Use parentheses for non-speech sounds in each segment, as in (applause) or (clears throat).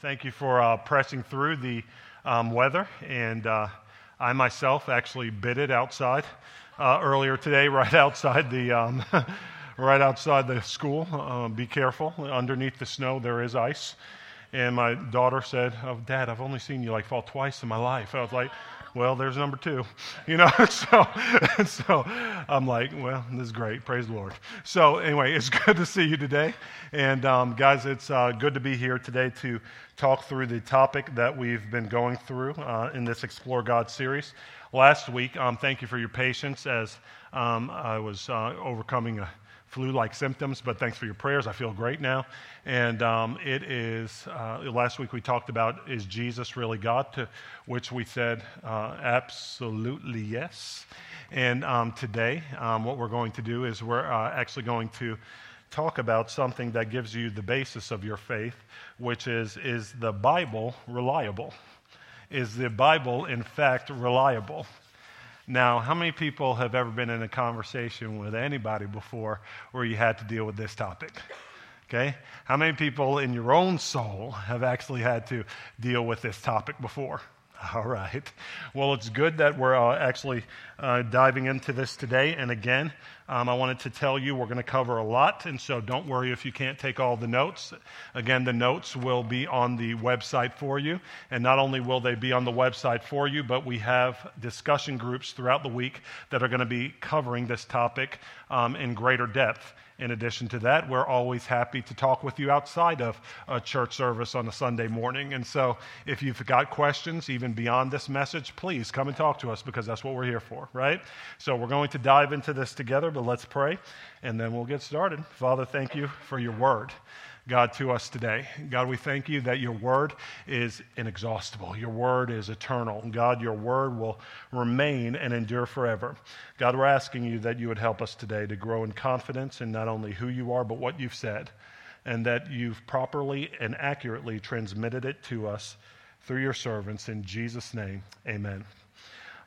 Thank you for uh, pressing through the um, weather. And uh, I myself actually bid it outside uh, earlier today, (laughs) right outside the. Um, (laughs) right outside the school. Uh, be careful. Underneath the snow, there is ice. And my daughter said, Oh, Dad, I've only seen you like fall twice in my life. I was like, well, there's number two, (laughs) you know. (laughs) so, so I'm like, well, this is great. Praise the Lord. So anyway, it's (laughs) good to see you today, and um, guys, it's uh, good to be here today to talk through the topic that we've been going through uh, in this Explore God series. Last week, um, thank you for your patience as um, I was uh, overcoming a flu like symptoms, but thanks for your prayers. I feel great now. And um, it is, uh, last week we talked about, is Jesus really God? To which we said, uh, absolutely yes. And um, today, um, what we're going to do is we're uh, actually going to talk about something that gives you the basis of your faith, which is, is the Bible reliable? Is the Bible, in fact, reliable? Now, how many people have ever been in a conversation with anybody before where you had to deal with this topic? Okay? How many people in your own soul have actually had to deal with this topic before? (laughs) All right. Well, it's good that we're uh, actually uh, diving into this today. And again, um, I wanted to tell you we're going to cover a lot. And so don't worry if you can't take all the notes. Again, the notes will be on the website for you. And not only will they be on the website for you, but we have discussion groups throughout the week that are going to be covering this topic um, in greater depth. In addition to that, we're always happy to talk with you outside of a church service on a Sunday morning. And so if you've got questions, even beyond this message, please come and talk to us because that's what we're here for, right? So we're going to dive into this together, but let's pray and then we'll get started. Father, thank you for your word. God, to us today. God, we thank you that your word is inexhaustible. Your word is eternal. God, your word will remain and endure forever. God, we're asking you that you would help us today to grow in confidence in not only who you are, but what you've said, and that you've properly and accurately transmitted it to us through your servants. In Jesus' name, amen.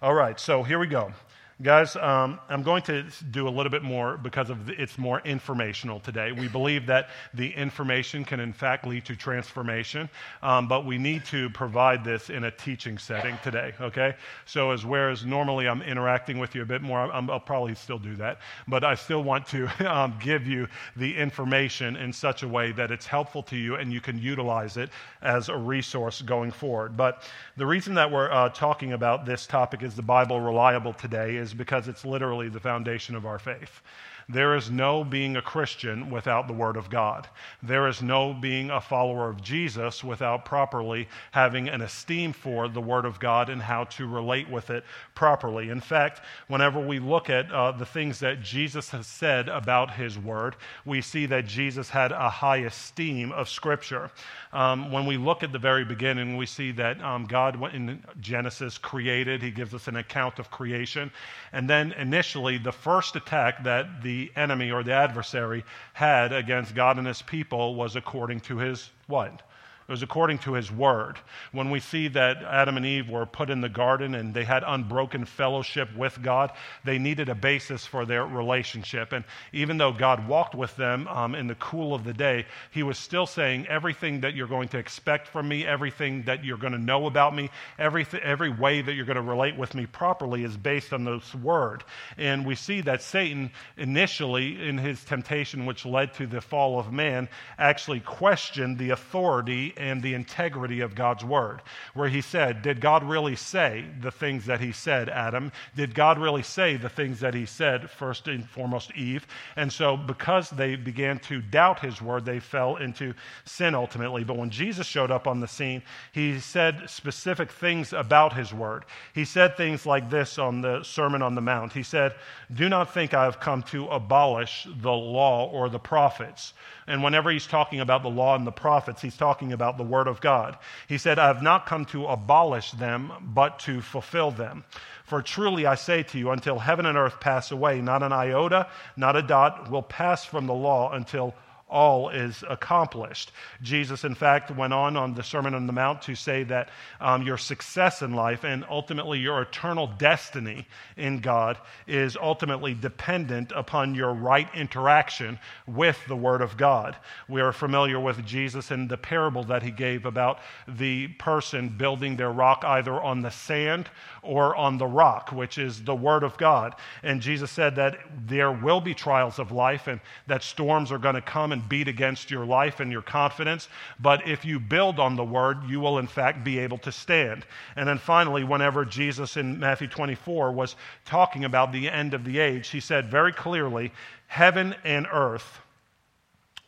All right, so here we go. Guys, um, I'm going to do a little bit more because of the, it's more informational today. We believe that the information can, in fact, lead to transformation, um, but we need to provide this in a teaching setting today, okay? So, as whereas normally I'm interacting with you a bit more, i will probably still do that, but I still want to (laughs) um, give you the information in such a way that it's helpful to you and you can utilize it as a resource going forward. But the reason that we're uh, talking about this topic is the Bible reliable today is because it's literally the foundation of our faith. There is no being a Christian without the Word of God. There is no being a follower of Jesus without properly having an esteem for the Word of God and how to relate with it properly. In fact, whenever we look at uh, the things that Jesus has said about His Word, we see that Jesus had a high esteem of Scripture. Um, when we look at the very beginning, we see that um, God in Genesis created, He gives us an account of creation. And then initially, the first attack that the enemy or the adversary had against God and his people was according to his what? It was according to his word. When we see that Adam and Eve were put in the garden and they had unbroken fellowship with God, they needed a basis for their relationship. And even though God walked with them um, in the cool of the day, he was still saying, Everything that you're going to expect from me, everything that you're going to know about me, every, every way that you're going to relate with me properly is based on this word. And we see that Satan, initially in his temptation, which led to the fall of man, actually questioned the authority and the integrity of God's word, where he said, Did God really say the things that he said, Adam? Did God really say the things that he said, first and foremost, Eve? And so, because they began to doubt his word, they fell into sin ultimately. But when Jesus showed up on the scene, he said specific things about his word. He said things like this on the Sermon on the Mount He said, Do not think I have come to abolish the law or the prophets. And whenever he's talking about the law and the prophets, he's talking about the Word of God. He said, I have not come to abolish them, but to fulfill them. For truly I say to you, until heaven and earth pass away, not an iota, not a dot will pass from the law until all is accomplished. Jesus, in fact, went on on the Sermon on the Mount to say that um, your success in life and ultimately your eternal destiny in God is ultimately dependent upon your right interaction with the Word of God. We are familiar with Jesus and the parable that he gave about the person building their rock either on the sand or on the rock, which is the Word of God. And Jesus said that there will be trials of life and that storms are going to come and beat against your life and your confidence. But if you build on the Word, you will in fact be able to stand. And then finally, whenever Jesus in Matthew 24 was talking about the end of the age, he said very clearly, Heaven and earth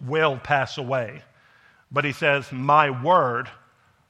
will pass away. But he says, My word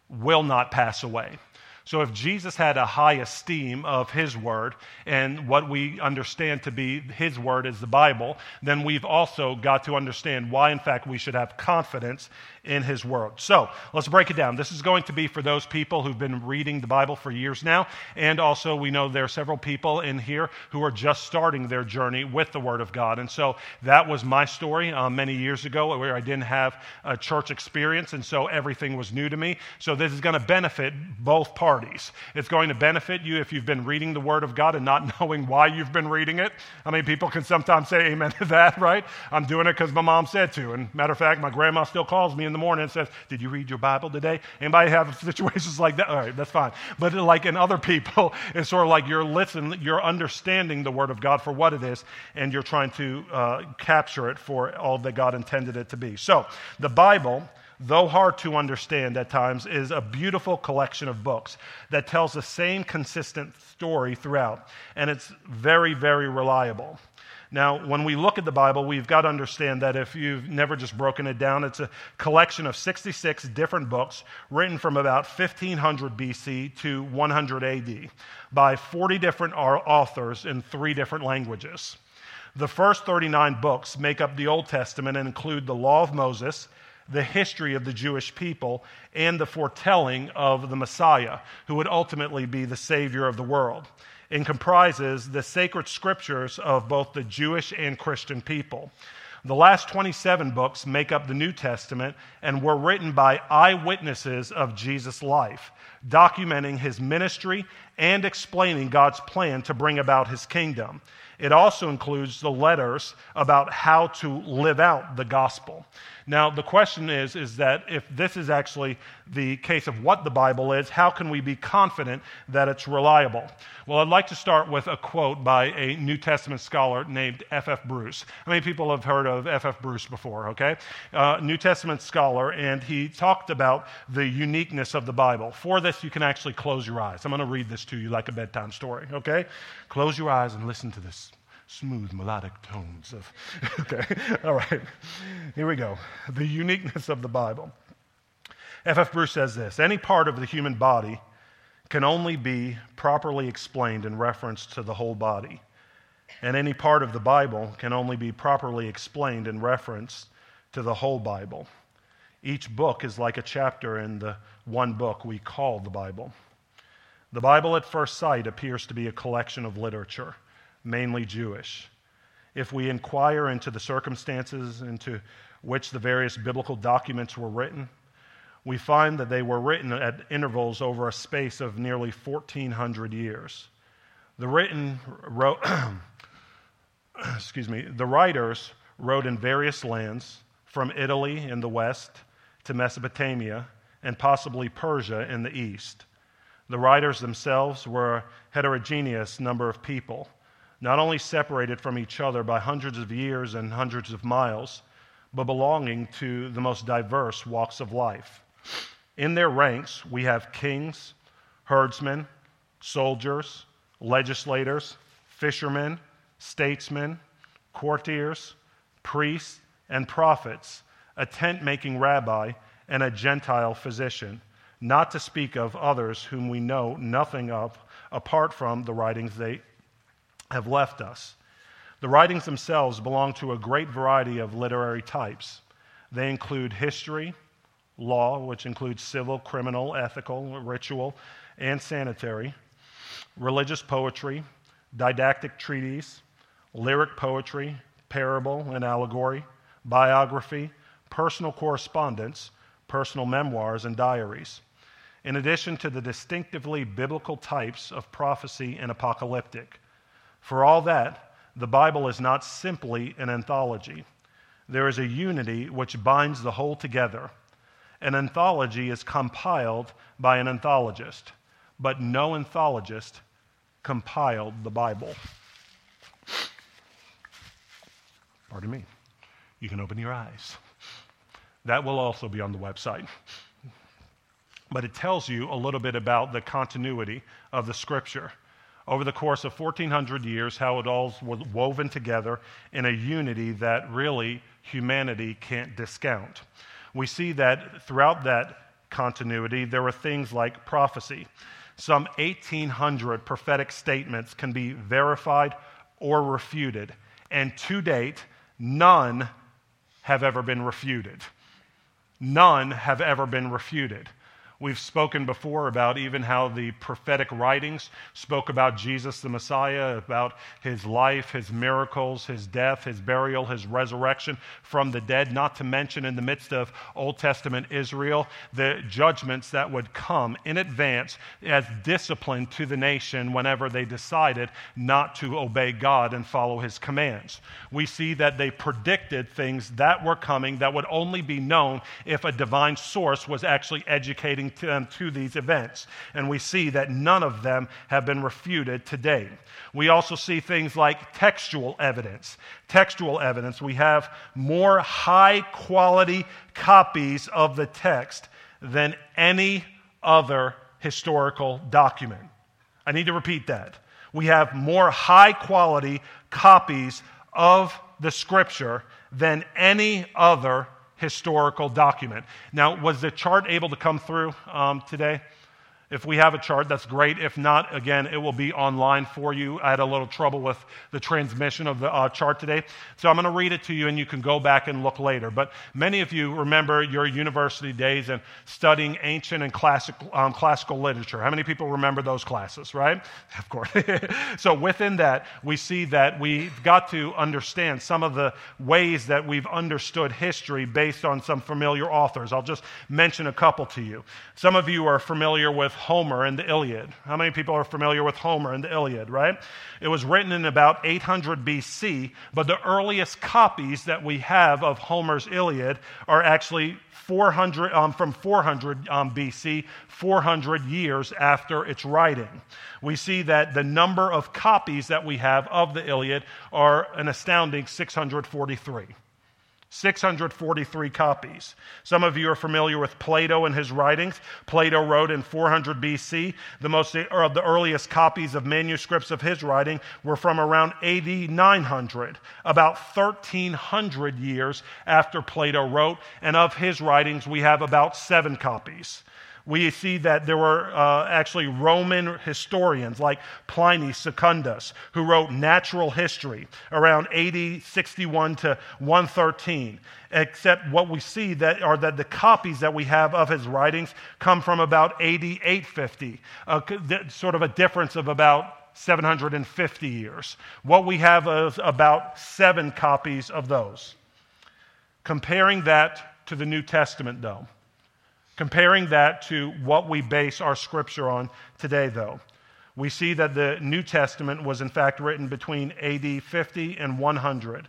will not pass away. So, if Jesus had a high esteem of his word and what we understand to be his word is the Bible, then we've also got to understand why, in fact, we should have confidence in his world. So, let's break it down. This is going to be for those people who've been reading the Bible for years now. And also, we know there are several people in here who are just starting their journey with the word of God. And so, that was my story uh, many years ago where I didn't have a church experience. And so, everything was new to me. So, this is going to benefit both parties. It's going to benefit you if you've been reading the Word of God and not (laughs) knowing why you've been reading it. I mean, people can sometimes say amen to that, (laughs) right? I'm doing it because my mom said to. And matter of fact, my grandma still calls me in the morning and says, Did you read your Bible today? Anybody have (laughs) situations like that? All right, that's fine. But like in other people, (laughs) it's sort of like you're listening, you're understanding the Word of God for what it is, and you're trying to uh, capture it for all that God intended it to be. So, the Bible though hard to understand at times, is a beautiful collection of books that tells the same consistent story throughout. And it's very, very reliable. Now, when we look at the Bible, we've got to understand that if you've never just broken it down, it's a collection of 66 different books written from about 1500 BC to 100 AD by 40 different authors in three different languages. The first 39 books make up the Old Testament and include the Law of Moses, the history of the Jewish people and the foretelling of the Messiah, who would ultimately be the Savior of the world, and comprises the sacred scriptures of both the Jewish and Christian people. The last 27 books make up the New Testament and were written by eyewitnesses of Jesus' life, documenting his ministry and explaining God's plan to bring about his kingdom. It also includes the letters about how to live out the gospel. Now, the question is, is that if this is actually the case of what the Bible is, how can we be confident that it's reliable? Well, I'd like to start with a quote by a New Testament scholar named F.F. Bruce. How many people have heard of F.F. Bruce before, okay? Uh, New Testament scholar, and he talked about the uniqueness of the Bible. For this, you can actually close your eyes. I'm going to read this to you like a bedtime story, okay? Close your eyes and listen to this smooth melodic tones of (laughs) okay (laughs) all right. Here we go. The uniqueness of the bible. Ff bruce says this any part of the human body can only be properly explained in reference to the whole body. And any part of the bible can only be properly explained in reference to the whole bible. Each book is like a chapter in the one book we call the bible the bible at first sight appears to be a collection of literature mainly Jewish. If we inquire into the circumstances into which the various biblical documents were written, we find that they were written at intervals over a space of nearly 1,400 years. The written wrote, (clears throat) excuse me, the writers wrote in various lands, from Italy in the west to Mesopotamia and possibly Persia in the east. The writers themselves were a heterogeneous number of people not only separated from each other by hundreds of years and hundreds of miles, but belonging to the most diverse walks of life. In their ranks, we have kings, herdsmen, soldiers, legislators, fishermen, statesmen, courtiers, priests, and prophets, a tent making rabbi, and a Gentile physician, not to speak of others whom we know nothing of apart from the writings they have left us. The writings themselves belong to a great variety of literary types. They include history, law, which includes civil, criminal, ethical, ritual, and sanitary, religious poetry, didactic treatise, lyric poetry, parable and allegory, biography, personal correspondence, personal memoirs, and diaries, in addition to the distinctively biblical types of prophecy and apocalyptic. For all that, the Bible is not simply an anthology. There is a unity which binds the whole together. An anthology is compiled by an anthologist, but no anthologist compiled the Bible. Pardon me. You can open your eyes. That will also be on the website. But it tells you a little bit about the continuity of the scripture. Over the course of 1400 years, how it all was woven together in a unity that really humanity can't discount. We see that throughout that continuity, there were things like prophecy. Some 1,800 prophetic statements can be verified or refuted, and to date, none have ever been refuted. None have ever been refuted. We've spoken before about even how the prophetic writings spoke about Jesus the Messiah, about his life, his miracles, his death, his burial, his resurrection from the dead, not to mention in the midst of Old Testament Israel, the judgments that would come in advance as discipline to the nation whenever they decided not to obey God and follow his commands. We see that they predicted things that were coming that would only be known if a divine source was actually educating to them um, to these events. And we see that none of them have been refuted today. We also see things like textual evidence. Textual evidence. We have more high quality copies of the text than any other historical document. I need to repeat that. We have more high quality copies of the scripture than any other historical document. Now, was the chart able to come through um, today? If we have a chart, that's great. If not, again, it will be online for you. I had a little trouble with the transmission of the uh, chart today. So I'm going to read it to you and you can go back and look later. But many of you remember your university days and studying ancient and classical, um, classical literature. How many people remember those classes, right? (laughs) Of course. (laughs) so within that, we see that we've got to understand some of the ways that we've understood history based on some familiar authors. I'll just mention a couple to you. Some of you are familiar with Homer and the Iliad. How many people are familiar with Homer and the Iliad, right? It was written in about 800 BC, but the earliest copies that we have of Homer's Iliad are actually 400, um, from 400 um, BC, 400 years after its writing. We see that the number of copies that we have of the Iliad are an astounding 643. 643 copies. Some of you are familiar with Plato and his writings. Plato wrote in 400 BC. The most or the earliest copies of manuscripts of his writing were from around AD 900, about 1300 years after Plato wrote, and of his writings we have about 7 copies we see that there were uh, actually Roman historians like Pliny Secundus, who wrote natural history around AD 61 to 113. Except what we see that are that the copies that we have of his writings come from about AD 850, uh, sort of a difference of about 750 years. What we have is about seven copies of those. Comparing that to the New Testament, though. Comparing that to what we base our scripture on today, though, we see that the New Testament was in fact written between AD 50 and 100.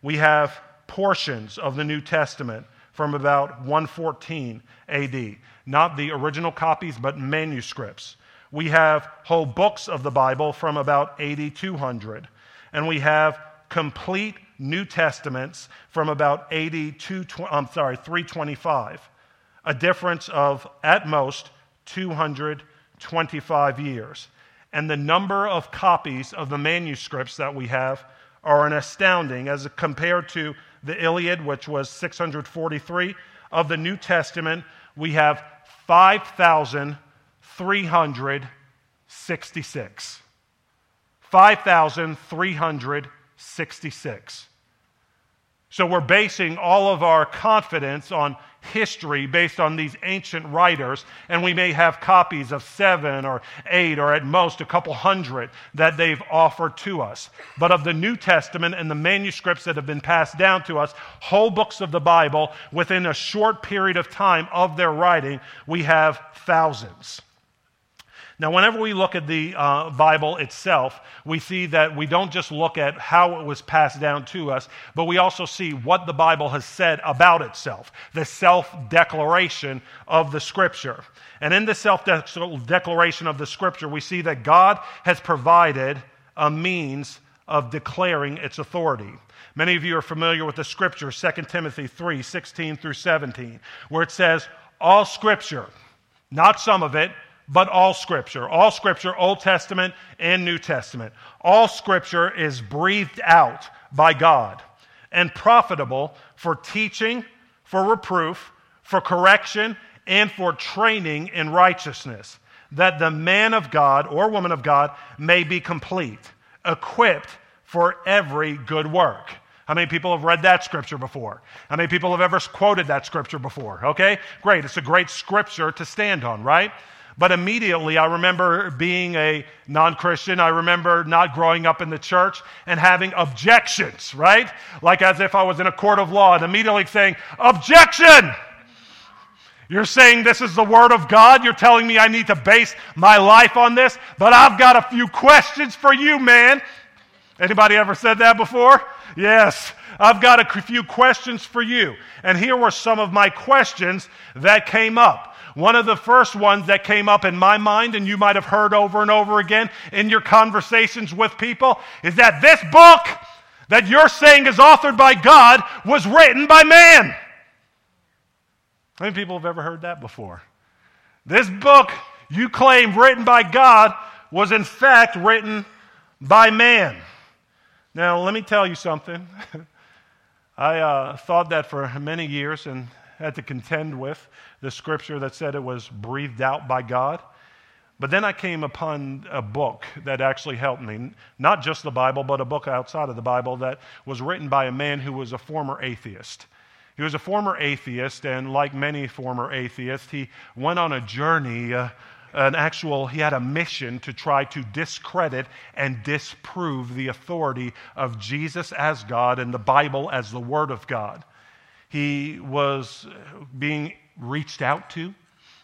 We have portions of the New Testament from about 114 AD, not the original copies, but manuscripts. We have whole books of the Bible from about AD 200, and we have complete New Testaments from about AD 2, I'm sorry, 325 a difference of at most 225 years. And the number of copies of the manuscripts that we have are an astounding as compared to the Iliad, which was 643. Of the New Testament, we have 5,366. 5,366. So we're basing all of our confidence on history based on these ancient writers, and we may have copies of seven or eight or at most a couple hundred that they've offered to us. But of the New Testament and the manuscripts that have been passed down to us, whole books of the Bible, within a short period of time of their writing, we have thousands. Now, whenever we look at the uh, Bible itself, we see that we don't just look at how it was passed down to us, but we also see what the Bible has said about itself, the self declaration of the Scripture. And in the self declaration of the Scripture, we see that God has provided a means of declaring its authority. Many of you are familiar with the Scripture, 2 Timothy 3 16 through 17, where it says, All Scripture, not some of it, but all Scripture. All Scripture, Old Testament and New Testament. All Scripture is breathed out by God and profitable for teaching, for reproof, for correction, and for training in righteousness, that the man of God or woman of God may be complete, equipped for every good work. How many people have read that scripture before? How many people have ever quoted that scripture before? Okay, great. It's a great scripture to stand on, right? But immediately, I remember being a non Christian. I remember not growing up in the church and having objections, right? Like as if I was in a court of law and immediately saying, Objection! You're saying this is the Word of God. You're telling me I need to base my life on this, but I've got a few questions for you, man. Anybody ever said that before? Yes. I've got a few questions for you. And here were some of my questions that came up. One of the first ones that came up in my mind, and you might have heard over and over again in your conversations with people, is that this book that you're saying is authored by God was written by man. How many people have ever heard that before? This book you claim written by God was in fact written by man. Now, let me tell you something. (laughs) I uh, thought that for many years and had to contend with the scripture that said it was breathed out by God. But then I came upon a book that actually helped me. Not just the Bible, but a book outside of the Bible that was written by a man who was a former atheist. He was a former atheist, and like many former atheists, he went on a journey, uh, an actual, he had a mission to try to discredit and disprove the authority of Jesus as God and the Bible as the Word of God. He was being reached out to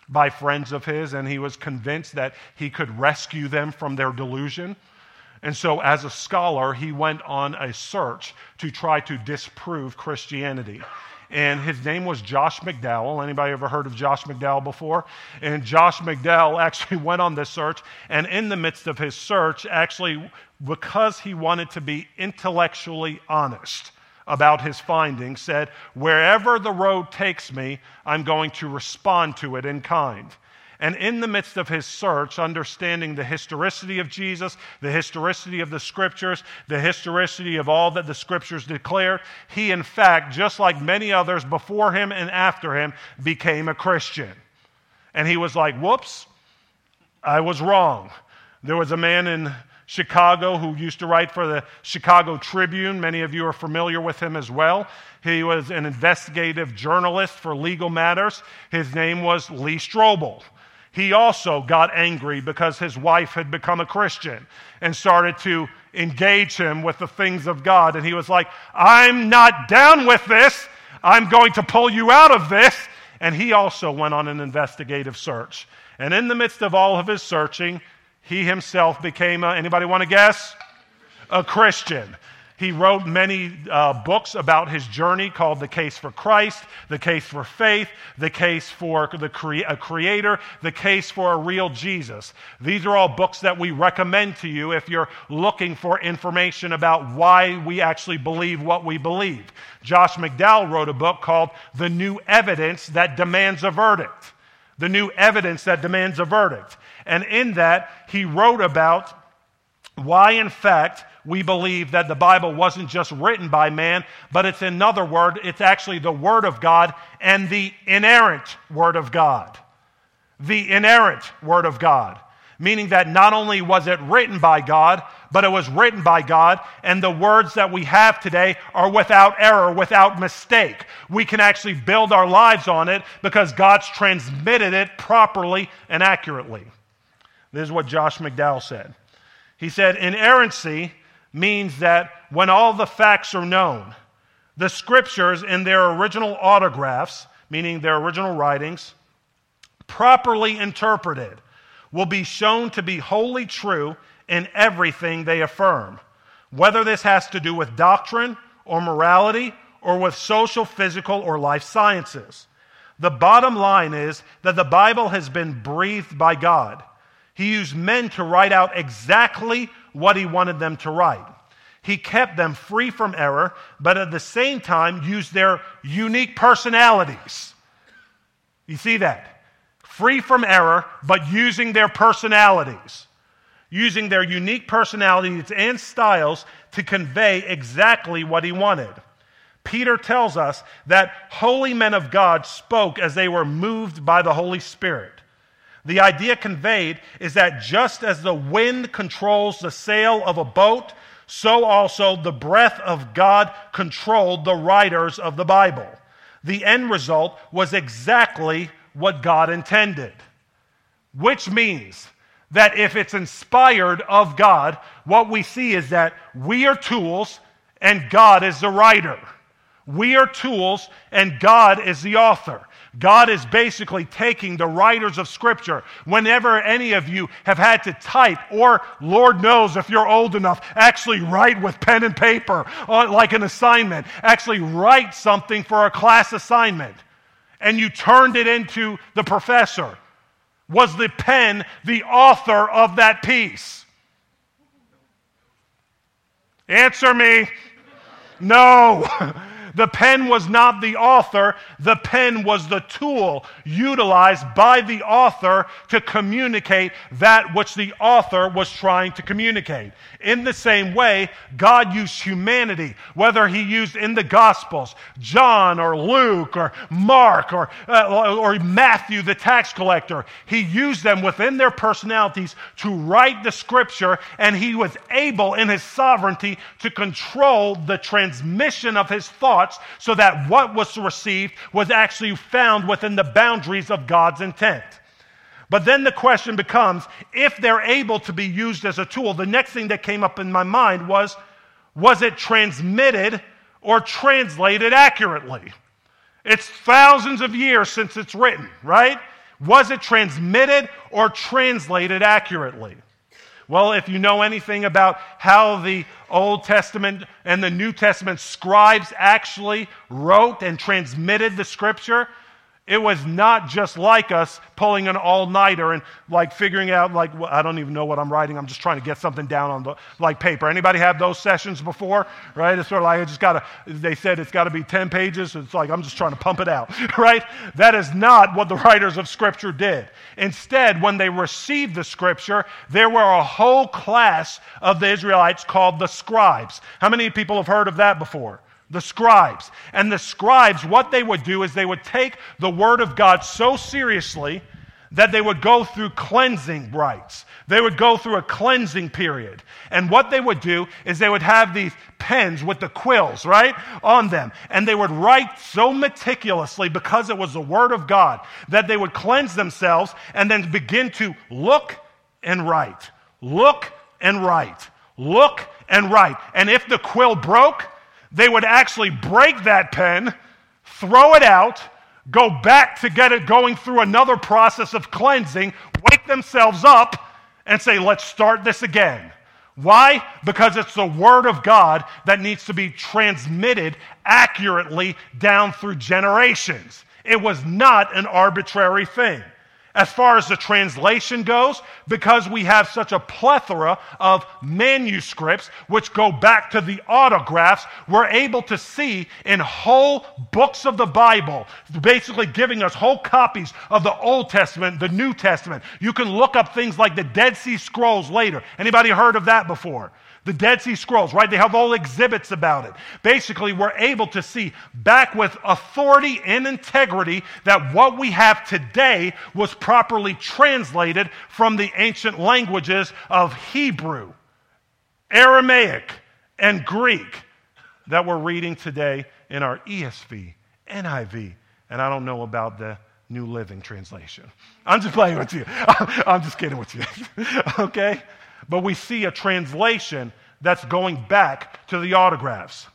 by friends of his, and he was convinced that he could rescue them from their delusion. And so, as a scholar, he went on a search to try to disprove Christianity. And his name was Josh McDowell. Anybody ever heard of Josh McDowell before? And Josh McDowell (laughs) actually went on this search, and in the midst of his search, actually, because he wanted to be intellectually honest, about his findings said, Wherever the road takes me, I'm going to respond to it in kind. And in the midst of his search, understanding the historicity of Jesus, the historicity of the scriptures, the historicity of all that the scriptures declare, he, in fact, just like many others before him and after him, became a Christian. And he was like, Whoops, I was wrong. There was a man in Chicago who used to write for the Chicago Tribune. Many of you are familiar with him as well. He was an investigative journalist for legal matters. His name was Lee Strobel. He also got angry because his wife had become a Christian and started to engage him with the things of God. And he was like, I'm not down with this. I'm going to pull you out of this. And he also went on an investigative search. And in the midst of all of his searching, he himself became, a, anybody want to guess? A Christian. He wrote many uh, books about his journey called The Case for Christ, The Case for Faith, The Case for the cre- a Creator, The Case for a Real Jesus. These are all books that we recommend to you if you're looking for information about why we actually believe what we believe. Josh McDowell wrote a book called The New Evidence That Demands a Verdict. The New Evidence That Demands a Verdict. And in that, he wrote about why, in fact, we believe that the Bible wasn't just written by man, but it's another word. It's actually the Word of God and the inerrant Word of God. The inerrant Word of God. meaning that not only was it written by God, but it was written by God, and the words that we have today are without error, without mistake. We can actually build our lives on it because God's transmitted it properly and accurately. This is what Josh McDowell said. He said, Inerrancy means that when all the facts are known, the scriptures in their original autographs, meaning their original writings, properly interpreted, will be shown to be wholly true in everything they affirm, whether this has to do with doctrine or morality or with social, physical, or life sciences. The bottom line is that the Bible has been breathed by God. He used men to write out exactly what he wanted them to write. He kept them free from error, but at the same time used their unique personalities. You see that? Free from error, but using their personalities. Using their unique personalities and styles to convey exactly what he wanted. Peter tells us that holy men of God spoke as they were moved by the Holy Spirit. The idea conveyed is that just as the wind controls the sail of a boat, so also the breath of God controlled the writers of the Bible. The end result was exactly what God intended, which means that if it's inspired of God, what we see is that we are tools and God is the writer. We are tools and God is the author. God is basically taking the writers of Scripture. Whenever any of you have had to type, or Lord knows if you're old enough, actually write with pen and paper, uh, like an assignment, actually write something for a class assignment, and you turned it into the professor, was the pen the author of that piece? Answer me. No. (laughs) The pen was not the author, the pen was the tool utilized by the author to communicate that which the author was trying to communicate. In the same way, God used humanity, whether he used in the Gospels, John or Luke or Mark or, uh, or Matthew, the tax collector, he used them within their personalities to write the scripture, and he was able in his sovereignty to control the transmission of his thoughts so that what was received was actually found within the boundaries of God's intent. But then the question becomes if they're able to be used as a tool, the next thing that came up in my mind was was it transmitted or translated accurately? It's thousands of years since it's written, right? Was it transmitted or translated accurately? Well, if you know anything about how the Old Testament and the New Testament scribes actually wrote and transmitted the scripture, it was not just like us pulling an all-nighter and like figuring out like I don't even know what I'm writing. I'm just trying to get something down on the like paper. Anybody have those sessions before? Right? It's sort of like I just got to. They said it's got to be ten pages. So It's like I'm just trying to pump it out. (laughs) Right? That is not what the writers of Scripture did. Instead, when they received the Scripture, there were a whole class of the Israelites called the scribes. How many people have heard of that before? The scribes. And the scribes, what they would do is they would take the word of God so seriously that they would go through cleansing rites. They would go through a cleansing period. And what they would do is they would have these pens with the quills, right, on them. And they would write so meticulously because it was the Word of God that they would cleanse themselves and then begin to look and write. Look and write. Look and write. And if the quill broke, they would actually break that pen, throw it out, go back to get it going through another process of cleansing, wake themselves up, and say, let's start this again. Why? Because it's the Word of God that needs to be transmitted accurately down through generations. It was not an arbitrary thing. As far as the translation goes, because we have such a plethora of manuscripts which go back to the autographs, we're able to see in whole books of the Bible, basically giving us whole copies of the Old Testament, the New Testament. You can look up things like the Dead Sea Scrolls later. Anybody heard of that before? The Dead Sea Scrolls, right? They have all exhibits about it. Basically, we're able to see back with authority and integrity that what we have today was properly translated from the ancient languages of Hebrew, Aramaic, and Greek that we're reading today in our ESV, NIV, and I don't know about the New Living Translation. I'm just playing with you. (laughs) I'm just kidding with you. (laughs) okay? But we see a translation that's going back to the autographs.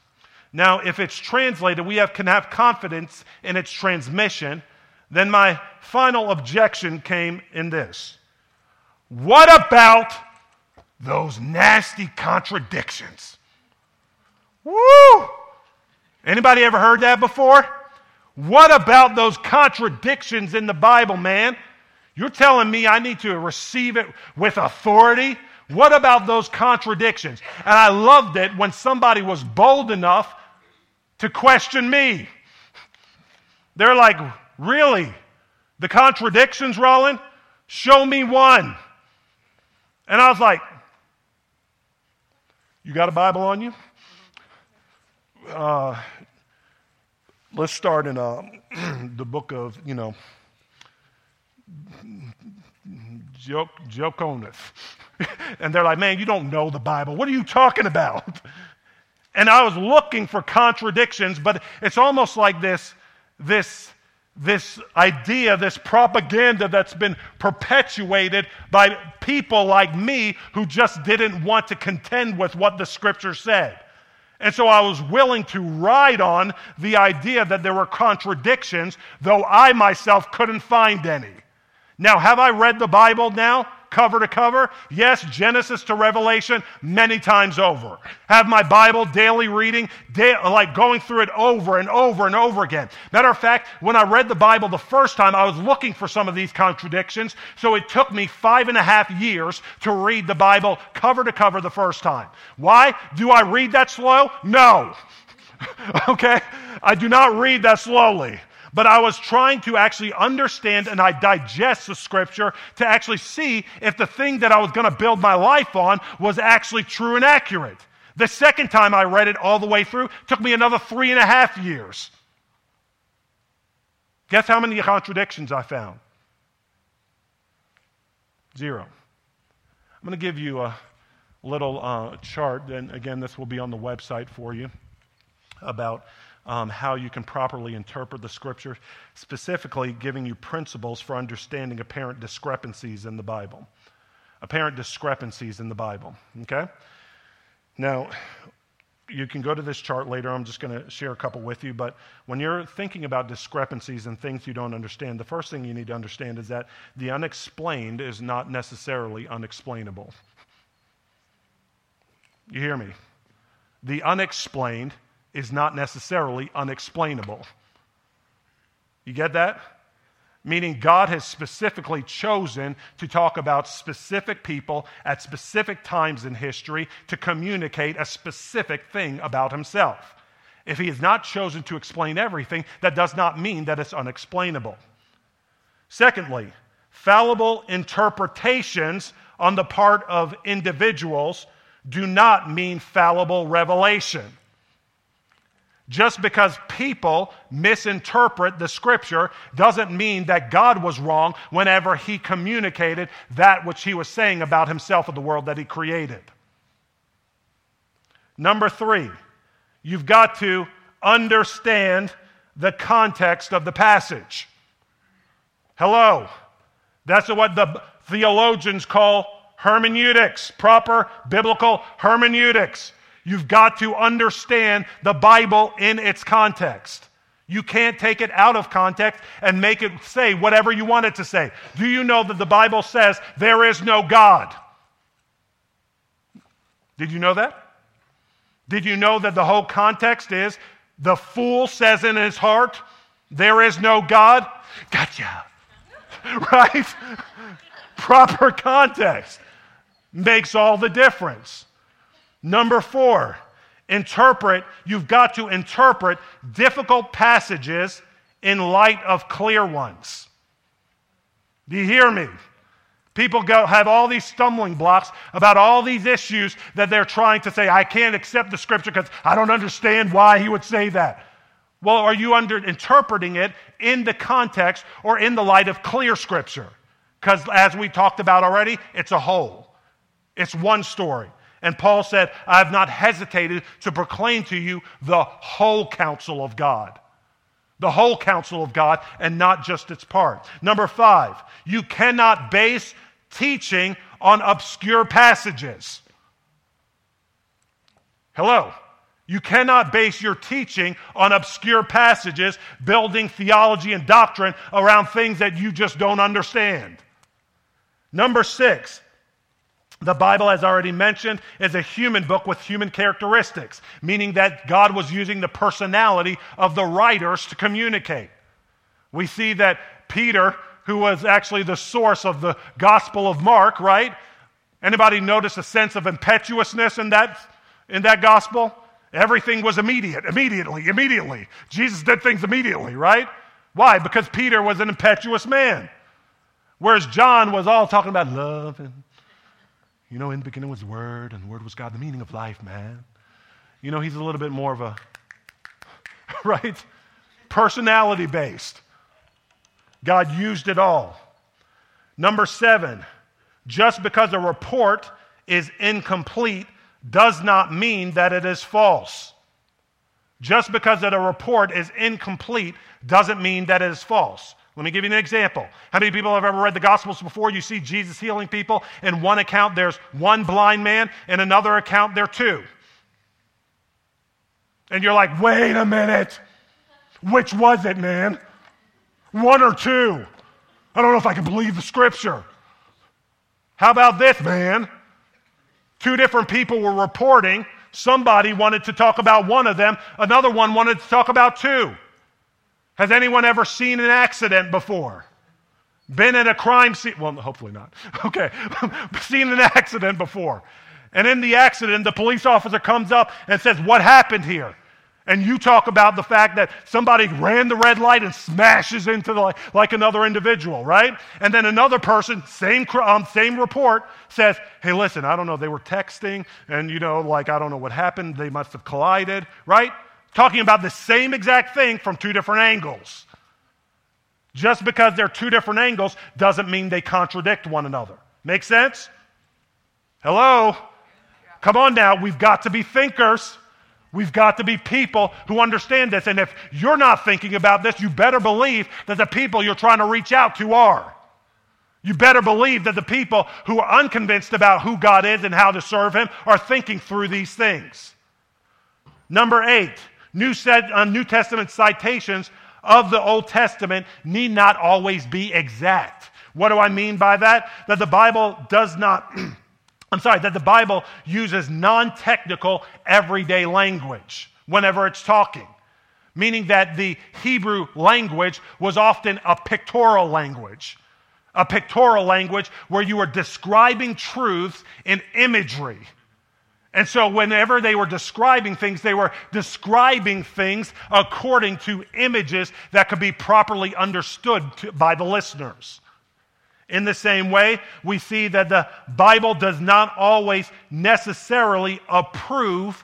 Now, if it's translated, we have, can have confidence in its transmission. Then my final objection came in this What about those nasty contradictions? Woo! Anybody ever heard that before? What about those contradictions in the Bible, man? You're telling me I need to receive it with authority? What about those contradictions? And I loved it when somebody was bold enough to question me. They're like, Really? The contradictions, Roland? Show me one. And I was like, You got a Bible on you? Uh, let's start in uh, (clears throat) the book of, you know, Joconus. (laughs) and they're like, man, you don't know the Bible. What are you talking about? (laughs) And I was looking for contradictions, but it's almost like this, this, this idea, this propaganda that's been perpetuated by people like me who just didn't want to contend with what the scripture said. And so I was willing to ride on the idea that there were contradictions, though I myself couldn't find any. Now, have I read the Bible now? Cover to cover? Yes, Genesis to Revelation, many times over. Have my Bible daily reading, like going through it over and over and over again. Matter of fact, when I read the Bible the first time, I was looking for some of these contradictions, so it took me five and a half years to read the Bible cover to cover the first time. Why? Do I read that slow? No. (laughs) okay? I do not read that slowly but I was trying to actually understand and I digest the scripture to actually see if the thing that I was going to build my life on was actually true and accurate. The second time I read it all the way through took me another three and a half years. Guess how many contradictions I found? Zero. I'm going to give you a little uh, chart, and again, this will be on the website for you about um, how you can properly interpret the scripture, specifically giving you principles for understanding apparent discrepancies in the Bible. Apparent discrepancies in the Bible, okay? Now, you can go to this chart later. I'm just going to share a couple with you. But when you're thinking about discrepancies and things you don't understand, the first thing you need to understand is that the unexplained is not necessarily unexplainable. You hear me? The unexplained is not necessarily unexplainable. You get that? Meaning, God has specifically chosen to talk about specific people at specific times in history to communicate a specific thing about Himself. If He has not chosen to explain everything, that does not mean that it's unexplainable. Secondly, fallible interpretations on the part of individuals do not mean fallible revelation. Just because people misinterpret the scripture doesn't mean that God was wrong whenever he communicated that which he was saying about himself and the world that he created. Number three, you've got to understand the context of the passage. Hello. That's what the theologians call hermeneutics, proper biblical hermeneutics. You've got to understand the Bible in its context. You can't take it out of context and make it say whatever you want it to say. Do you know that the Bible says there is no God? Did you know that? Did you know that the whole context is the fool says in his heart, There is no God? Gotcha. (laughs) right? (laughs) Proper context makes all the difference. Number four, interpret. You've got to interpret difficult passages in light of clear ones. Do you hear me? People go have all these stumbling blocks about all these issues that they're trying to say, I can't accept the scripture because I don't understand why he would say that. Well, are you under interpreting it in the context or in the light of clear scripture? Because as we talked about already, it's a whole. It's one story. And Paul said, I have not hesitated to proclaim to you the whole counsel of God. The whole counsel of God and not just its part. Number five, you cannot base teaching on obscure passages. Hello. You cannot base your teaching on obscure passages, building theology and doctrine around things that you just don't understand. Number six, the Bible, as already mentioned, is a human book with human characteristics, meaning that God was using the personality of the writers to communicate. We see that Peter who was actually the source of the Gospel of Mark, right? Anybody notice a sense of impetuousness in that, in that gospel? Everything was immediate, immediately, immediately. Jesus did things immediately, right? Why? Because Peter was an impetuous man. Whereas John was all talking about love and, you know, in the beginning was the Word, and the Word was God, the meaning of life, man. You know, he's a little bit more of a, (laughs) right? Personality based. God used it all. Number seven, just because a report is incomplete does not mean that it is false. Just because that a report is incomplete doesn't mean that it is false. Let me give you an example. How many people have ever read the Gospels before? You see Jesus healing people. In one account, there's one blind man. In another account, there are two. And you're like, wait a minute. Which was it, man? One or two. I don't know if I can believe the scripture. How about this, man? Two different people were reporting. Somebody wanted to talk about one of them, another one wanted to talk about two. Has anyone ever seen an accident before? Been in a crime scene? Well, hopefully not. (laughs) Okay. (laughs) seen an accident before. And in the accident, the police officer comes up and says, What happened here? and you talk about the fact that somebody ran the red light and smashes into the like another individual, right? And then another person, same um, same report, says, "Hey, listen, I don't know. They were texting, and you know, like I don't know what happened. They must have collided, right? Talking about the same exact thing from two different angles. Just because they're two different angles doesn't mean they contradict one another. Make sense? Hello. Come on now. We've got to be thinkers. We've got to be people who understand this. And if you're not thinking about this, you better believe that the people you're trying to reach out to are. You better believe that the people who are unconvinced about who God is and how to serve Him are thinking through these things. Number eight, New, uh, New Testament citations of the Old Testament need not always be exact. What do I mean by that? That the Bible does not. (clears throat) I'm sorry, that the Bible uses non technical, everyday language whenever it's talking, meaning that the Hebrew language was often a pictorial language, a pictorial language where you were describing truths in imagery. And so, whenever they were describing things, they were describing things according to images that could be properly understood to, by the listeners. In the same way, we see that the Bible does not always necessarily approve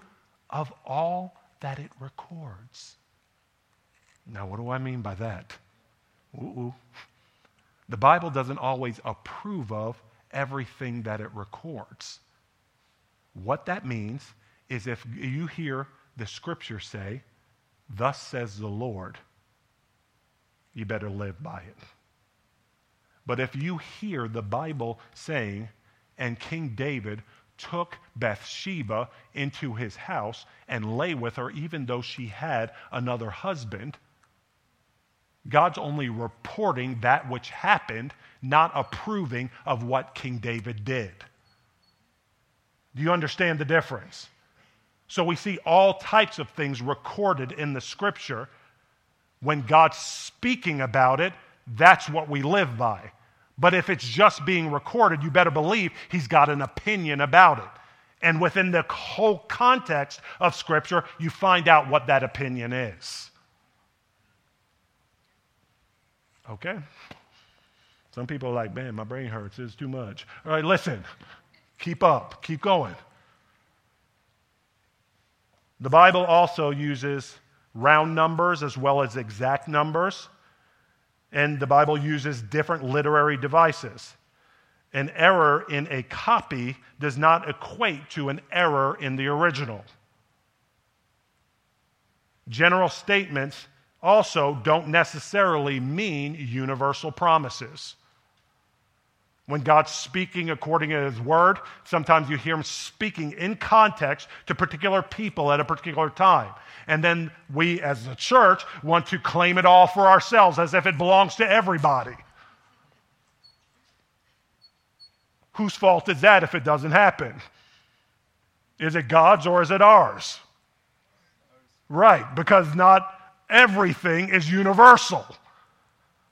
of all that it records. Now, what do I mean by that? Ooh, The Bible doesn't always approve of everything that it records. What that means is if you hear the scripture say, Thus says the Lord, you better live by it. But if you hear the Bible saying, and King David took Bathsheba into his house and lay with her, even though she had another husband, God's only reporting that which happened, not approving of what King David did. Do you understand the difference? So we see all types of things recorded in the scripture. When God's speaking about it, that's what we live by. But if it's just being recorded, you better believe he's got an opinion about it. And within the whole context of Scripture, you find out what that opinion is. Okay? Some people are like, man, my brain hurts. It's too much. All right, listen. Keep up. Keep going. The Bible also uses round numbers as well as exact numbers. And the Bible uses different literary devices. An error in a copy does not equate to an error in the original. General statements also don't necessarily mean universal promises. When God's speaking according to His Word, sometimes you hear Him speaking in context to particular people at a particular time. And then we, as a church, want to claim it all for ourselves as if it belongs to everybody. Whose fault is that if it doesn't happen? Is it God's or is it ours? Right, because not everything is universal.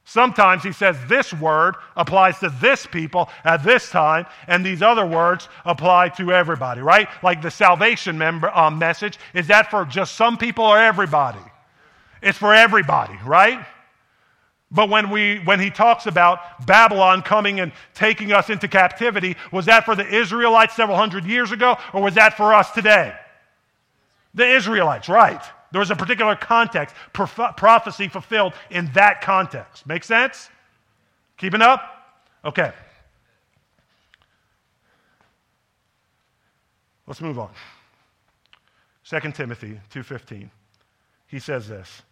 Sometimes he says this word applies to this people at this time, and these other words apply to everybody, right? Like the salvation member, um, message, is that for just some people or everybody? It's for everybody, right? But when, we, when he talks about Babylon coming and taking us into captivity, was that for the Israelites several hundred years ago, or was that for us today? The Israelites, right. There was a particular context, prof- prophecy fulfilled in that context. Make sense? Keeping up? Okay. Let's move on. 2 Timothy 2:15. He says this.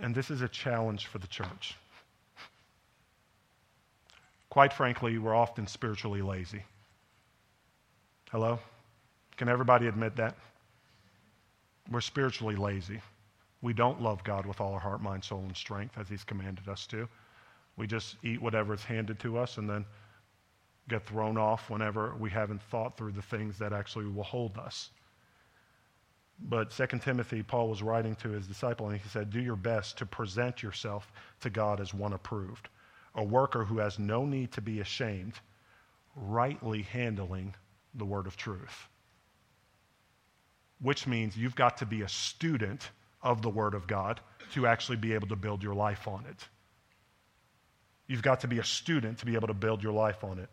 And this is a challenge for the church. Quite frankly, we're often spiritually lazy. Hello? Can everybody admit that? We're spiritually lazy. We don't love God with all our heart, mind, soul, and strength as He's commanded us to. We just eat whatever is handed to us and then get thrown off whenever we haven't thought through the things that actually will hold us. But 2 Timothy, Paul was writing to his disciple, and he said, Do your best to present yourself to God as one approved, a worker who has no need to be ashamed, rightly handling the word of truth which means you've got to be a student of the Word of God to actually be able to build your life on it. You've got to be a student to be able to build your life on it.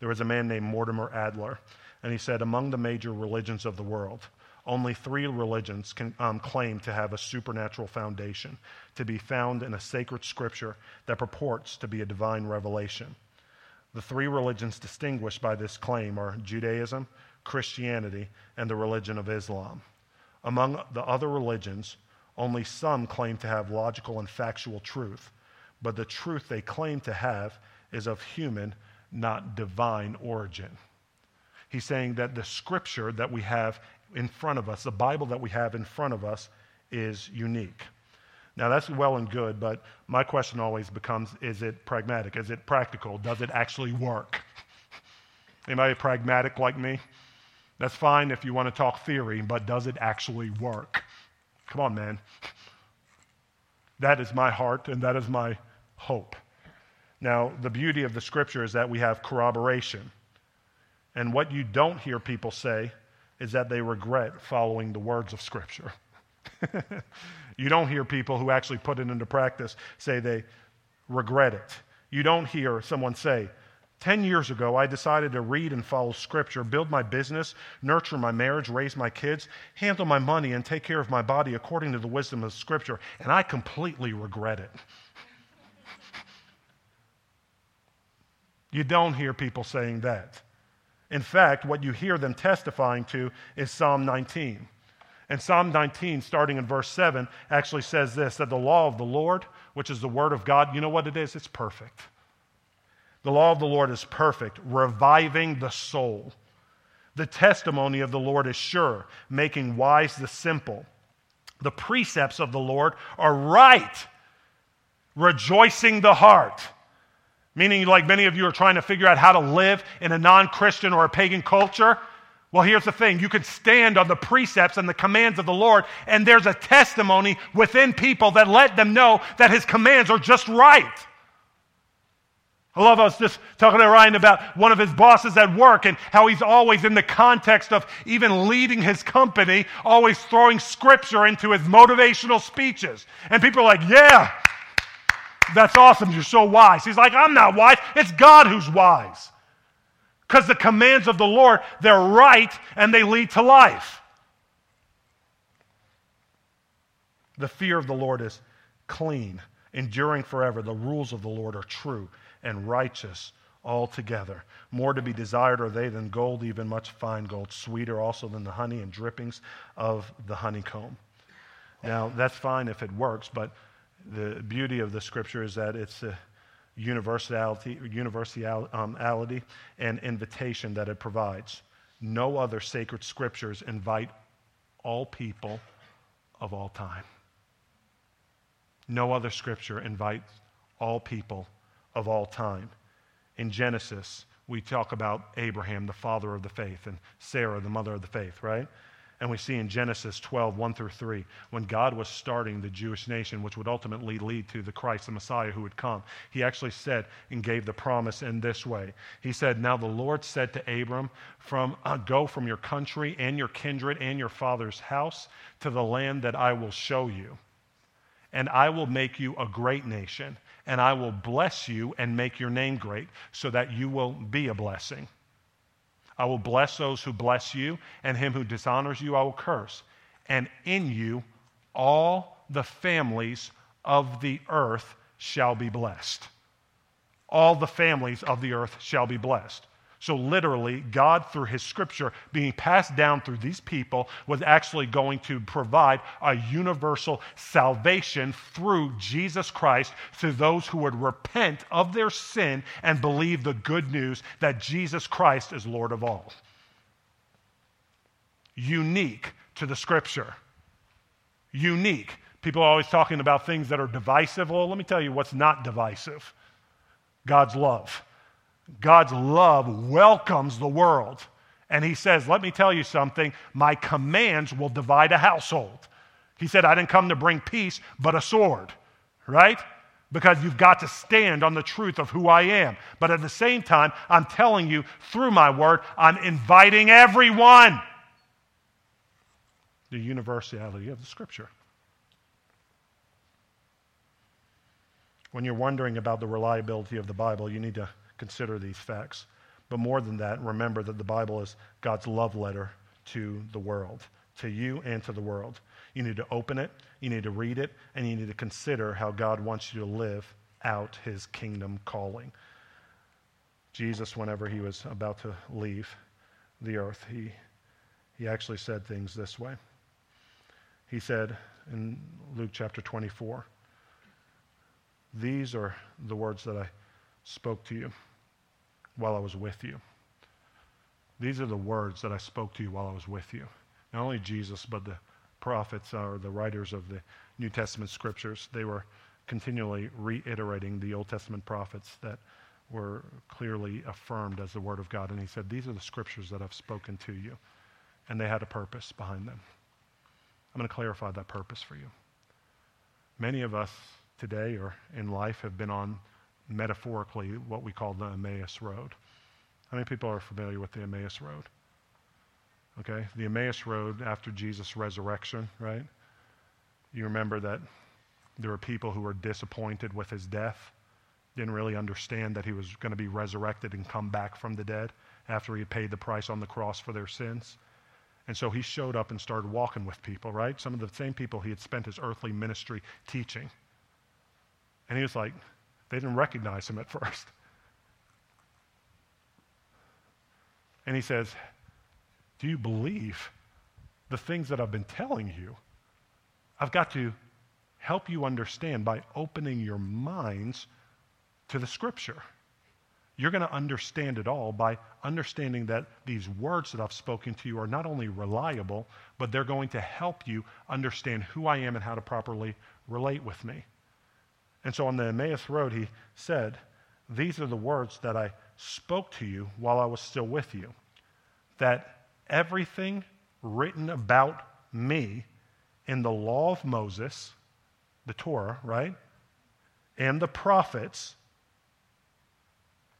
There was a man named Mortimer Adler, and he said, Among the major religions of the world, only three religions can um, claim to have a supernatural foundation, to be found in a sacred scripture that purports to be a divine revelation. The three religions distinguished by this claim are Judaism, Christianity, and the religion of Islam. Among the other religions, only some claim to have logical and factual truth, but the truth they claim to have is of human, not divine origin. He's saying that the scripture that we have in front of us, the Bible that we have in front of us, is unique. Now, that's well and good, but my question always becomes is it pragmatic? Is it practical? Does it actually work? (laughs) Anybody pragmatic like me? That's fine if you want to talk theory, but does it actually work? Come on, man. That is my heart and that is my hope. Now, the beauty of the scripture is that we have corroboration. And what you don't hear people say is that they regret following the words of scripture. (laughs) you don't hear people who actually put it into practice say they regret it. You don't hear someone say, 10 years ago, I decided to read and follow Scripture, build my business, nurture my marriage, raise my kids, handle my money, and take care of my body according to the wisdom of Scripture, and I completely regret it. you don't hear people saying that. In fact, what you hear them testifying to is Psalm 19. And Psalm 19, starting in verse 7, actually says this that the law of the Lord, which is the Word of God, you know what it is? It's perfect. The law of the Lord is perfect, reviving the soul. The testimony of the Lord is sure, making wise the simple. The precepts of the Lord are right, rejoicing the heart. Meaning, like many of you are trying to figure out how to live in a non Christian or a pagan culture. Well, here's the thing you can stand on the precepts and the commands of the Lord, and there's a testimony within people that let them know that his commands are just right. I love us just talking to Ryan about one of his bosses at work and how he's always in the context of even leading his company, always throwing scripture into his motivational speeches. And people are like, yeah, That's awesome. You're so wise. He's like, I'm not wise. It's God who's wise. Because the commands of the Lord, they're right and they lead to life. The fear of the Lord is clean, enduring forever. The rules of the Lord are true and righteous altogether. More to be desired are they than gold, even much fine gold, sweeter also than the honey and drippings of the honeycomb. Now, that's fine if it works, but the beauty of the scripture is that it's a universality, universality um, and invitation that it provides. No other sacred scriptures invite all people of all time. No other scripture invites all people of all time. In Genesis, we talk about Abraham, the father of the faith, and Sarah, the mother of the faith, right? And we see in Genesis 12, 1 through 3, when God was starting the Jewish nation, which would ultimately lead to the Christ, the Messiah who would come, he actually said and gave the promise in this way. He said, Now the Lord said to Abram, from, uh, Go from your country and your kindred and your father's house to the land that I will show you. And I will make you a great nation, and I will bless you and make your name great, so that you will be a blessing. I will bless those who bless you, and him who dishonors you I will curse. And in you all the families of the earth shall be blessed. All the families of the earth shall be blessed. So, literally, God, through his scripture being passed down through these people, was actually going to provide a universal salvation through Jesus Christ to those who would repent of their sin and believe the good news that Jesus Christ is Lord of all. Unique to the scripture. Unique. People are always talking about things that are divisive. Well, let me tell you what's not divisive God's love. God's love welcomes the world. And he says, Let me tell you something, my commands will divide a household. He said, I didn't come to bring peace, but a sword, right? Because you've got to stand on the truth of who I am. But at the same time, I'm telling you through my word, I'm inviting everyone. The universality of the scripture. When you're wondering about the reliability of the Bible, you need to consider these facts. But more than that, remember that the Bible is God's love letter to the world, to you and to the world. You need to open it, you need to read it, and you need to consider how God wants you to live out his kingdom calling. Jesus, whenever he was about to leave the earth, he, he actually said things this way. He said in Luke chapter 24, These are the words that I spoke to you while I was with you. These are the words that I spoke to you while I was with you. Not only Jesus, but the prophets or the writers of the New Testament scriptures, they were continually reiterating the Old Testament prophets that were clearly affirmed as the Word of God. And he said, These are the scriptures that I've spoken to you. And they had a purpose behind them. I'm going to clarify that purpose for you. Many of us today or in life have been on metaphorically what we call the Emmaus Road. How many people are familiar with the Emmaus Road? Okay, the Emmaus Road after Jesus' resurrection, right? You remember that there were people who were disappointed with his death, didn't really understand that he was going to be resurrected and come back from the dead after he had paid the price on the cross for their sins. And so he showed up and started walking with people, right? Some of the same people he had spent his earthly ministry teaching. And he was like, they didn't recognize him at first. And he says, Do you believe the things that I've been telling you? I've got to help you understand by opening your minds to the scripture. You're going to understand it all by understanding that these words that I've spoken to you are not only reliable, but they're going to help you understand who I am and how to properly relate with me. And so on the Emmaus Road, he said, These are the words that I spoke to you while I was still with you. That everything written about me in the law of Moses, the Torah, right? And the prophets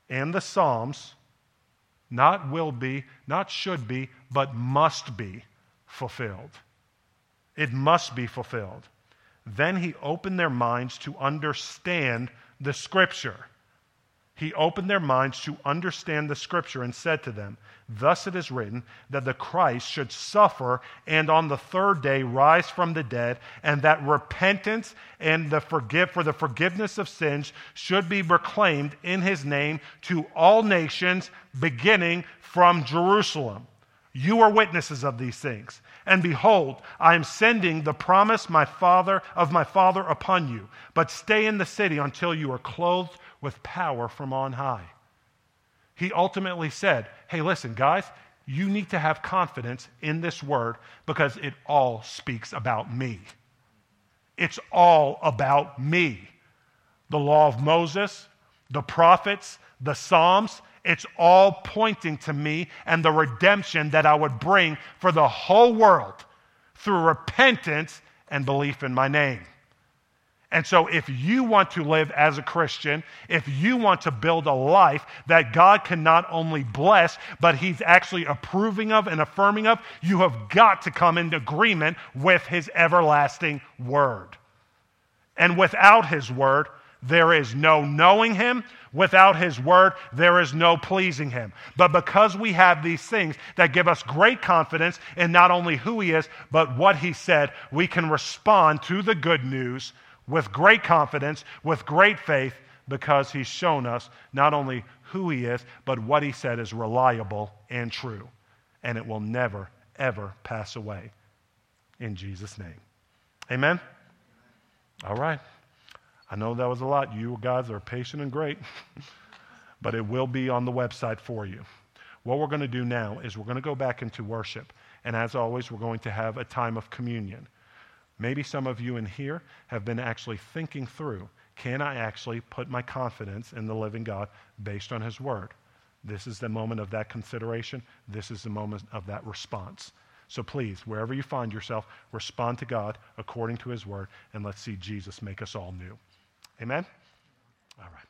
and the Psalms, not will be, not should be, but must be fulfilled. It must be fulfilled. Then he opened their minds to understand the scripture. He opened their minds to understand the scripture and said to them, Thus it is written that the Christ should suffer and on the third day rise from the dead, and that repentance and the forgive for the forgiveness of sins should be proclaimed in his name to all nations, beginning from Jerusalem. You are witnesses of these things. And behold, I am sending the promise my father of my father upon you. But stay in the city until you are clothed with power from on high. He ultimately said, Hey, listen, guys, you need to have confidence in this word because it all speaks about me. It's all about me. The law of Moses, the prophets, the Psalms, it's all pointing to me and the redemption that I would bring for the whole world through repentance and belief in my name. And so, if you want to live as a Christian, if you want to build a life that God can not only bless, but He's actually approving of and affirming of, you have got to come into agreement with His everlasting Word. And without His Word, there is no knowing him. Without his word, there is no pleasing him. But because we have these things that give us great confidence in not only who he is, but what he said, we can respond to the good news with great confidence, with great faith, because he's shown us not only who he is, but what he said is reliable and true. And it will never, ever pass away. In Jesus' name. Amen? All right. I know that was a lot. You guys are patient and great, (laughs) but it will be on the website for you. What we're going to do now is we're going to go back into worship. And as always, we're going to have a time of communion. Maybe some of you in here have been actually thinking through can I actually put my confidence in the living God based on His Word? This is the moment of that consideration. This is the moment of that response. So please, wherever you find yourself, respond to God according to His Word, and let's see Jesus make us all new. Amen? All right.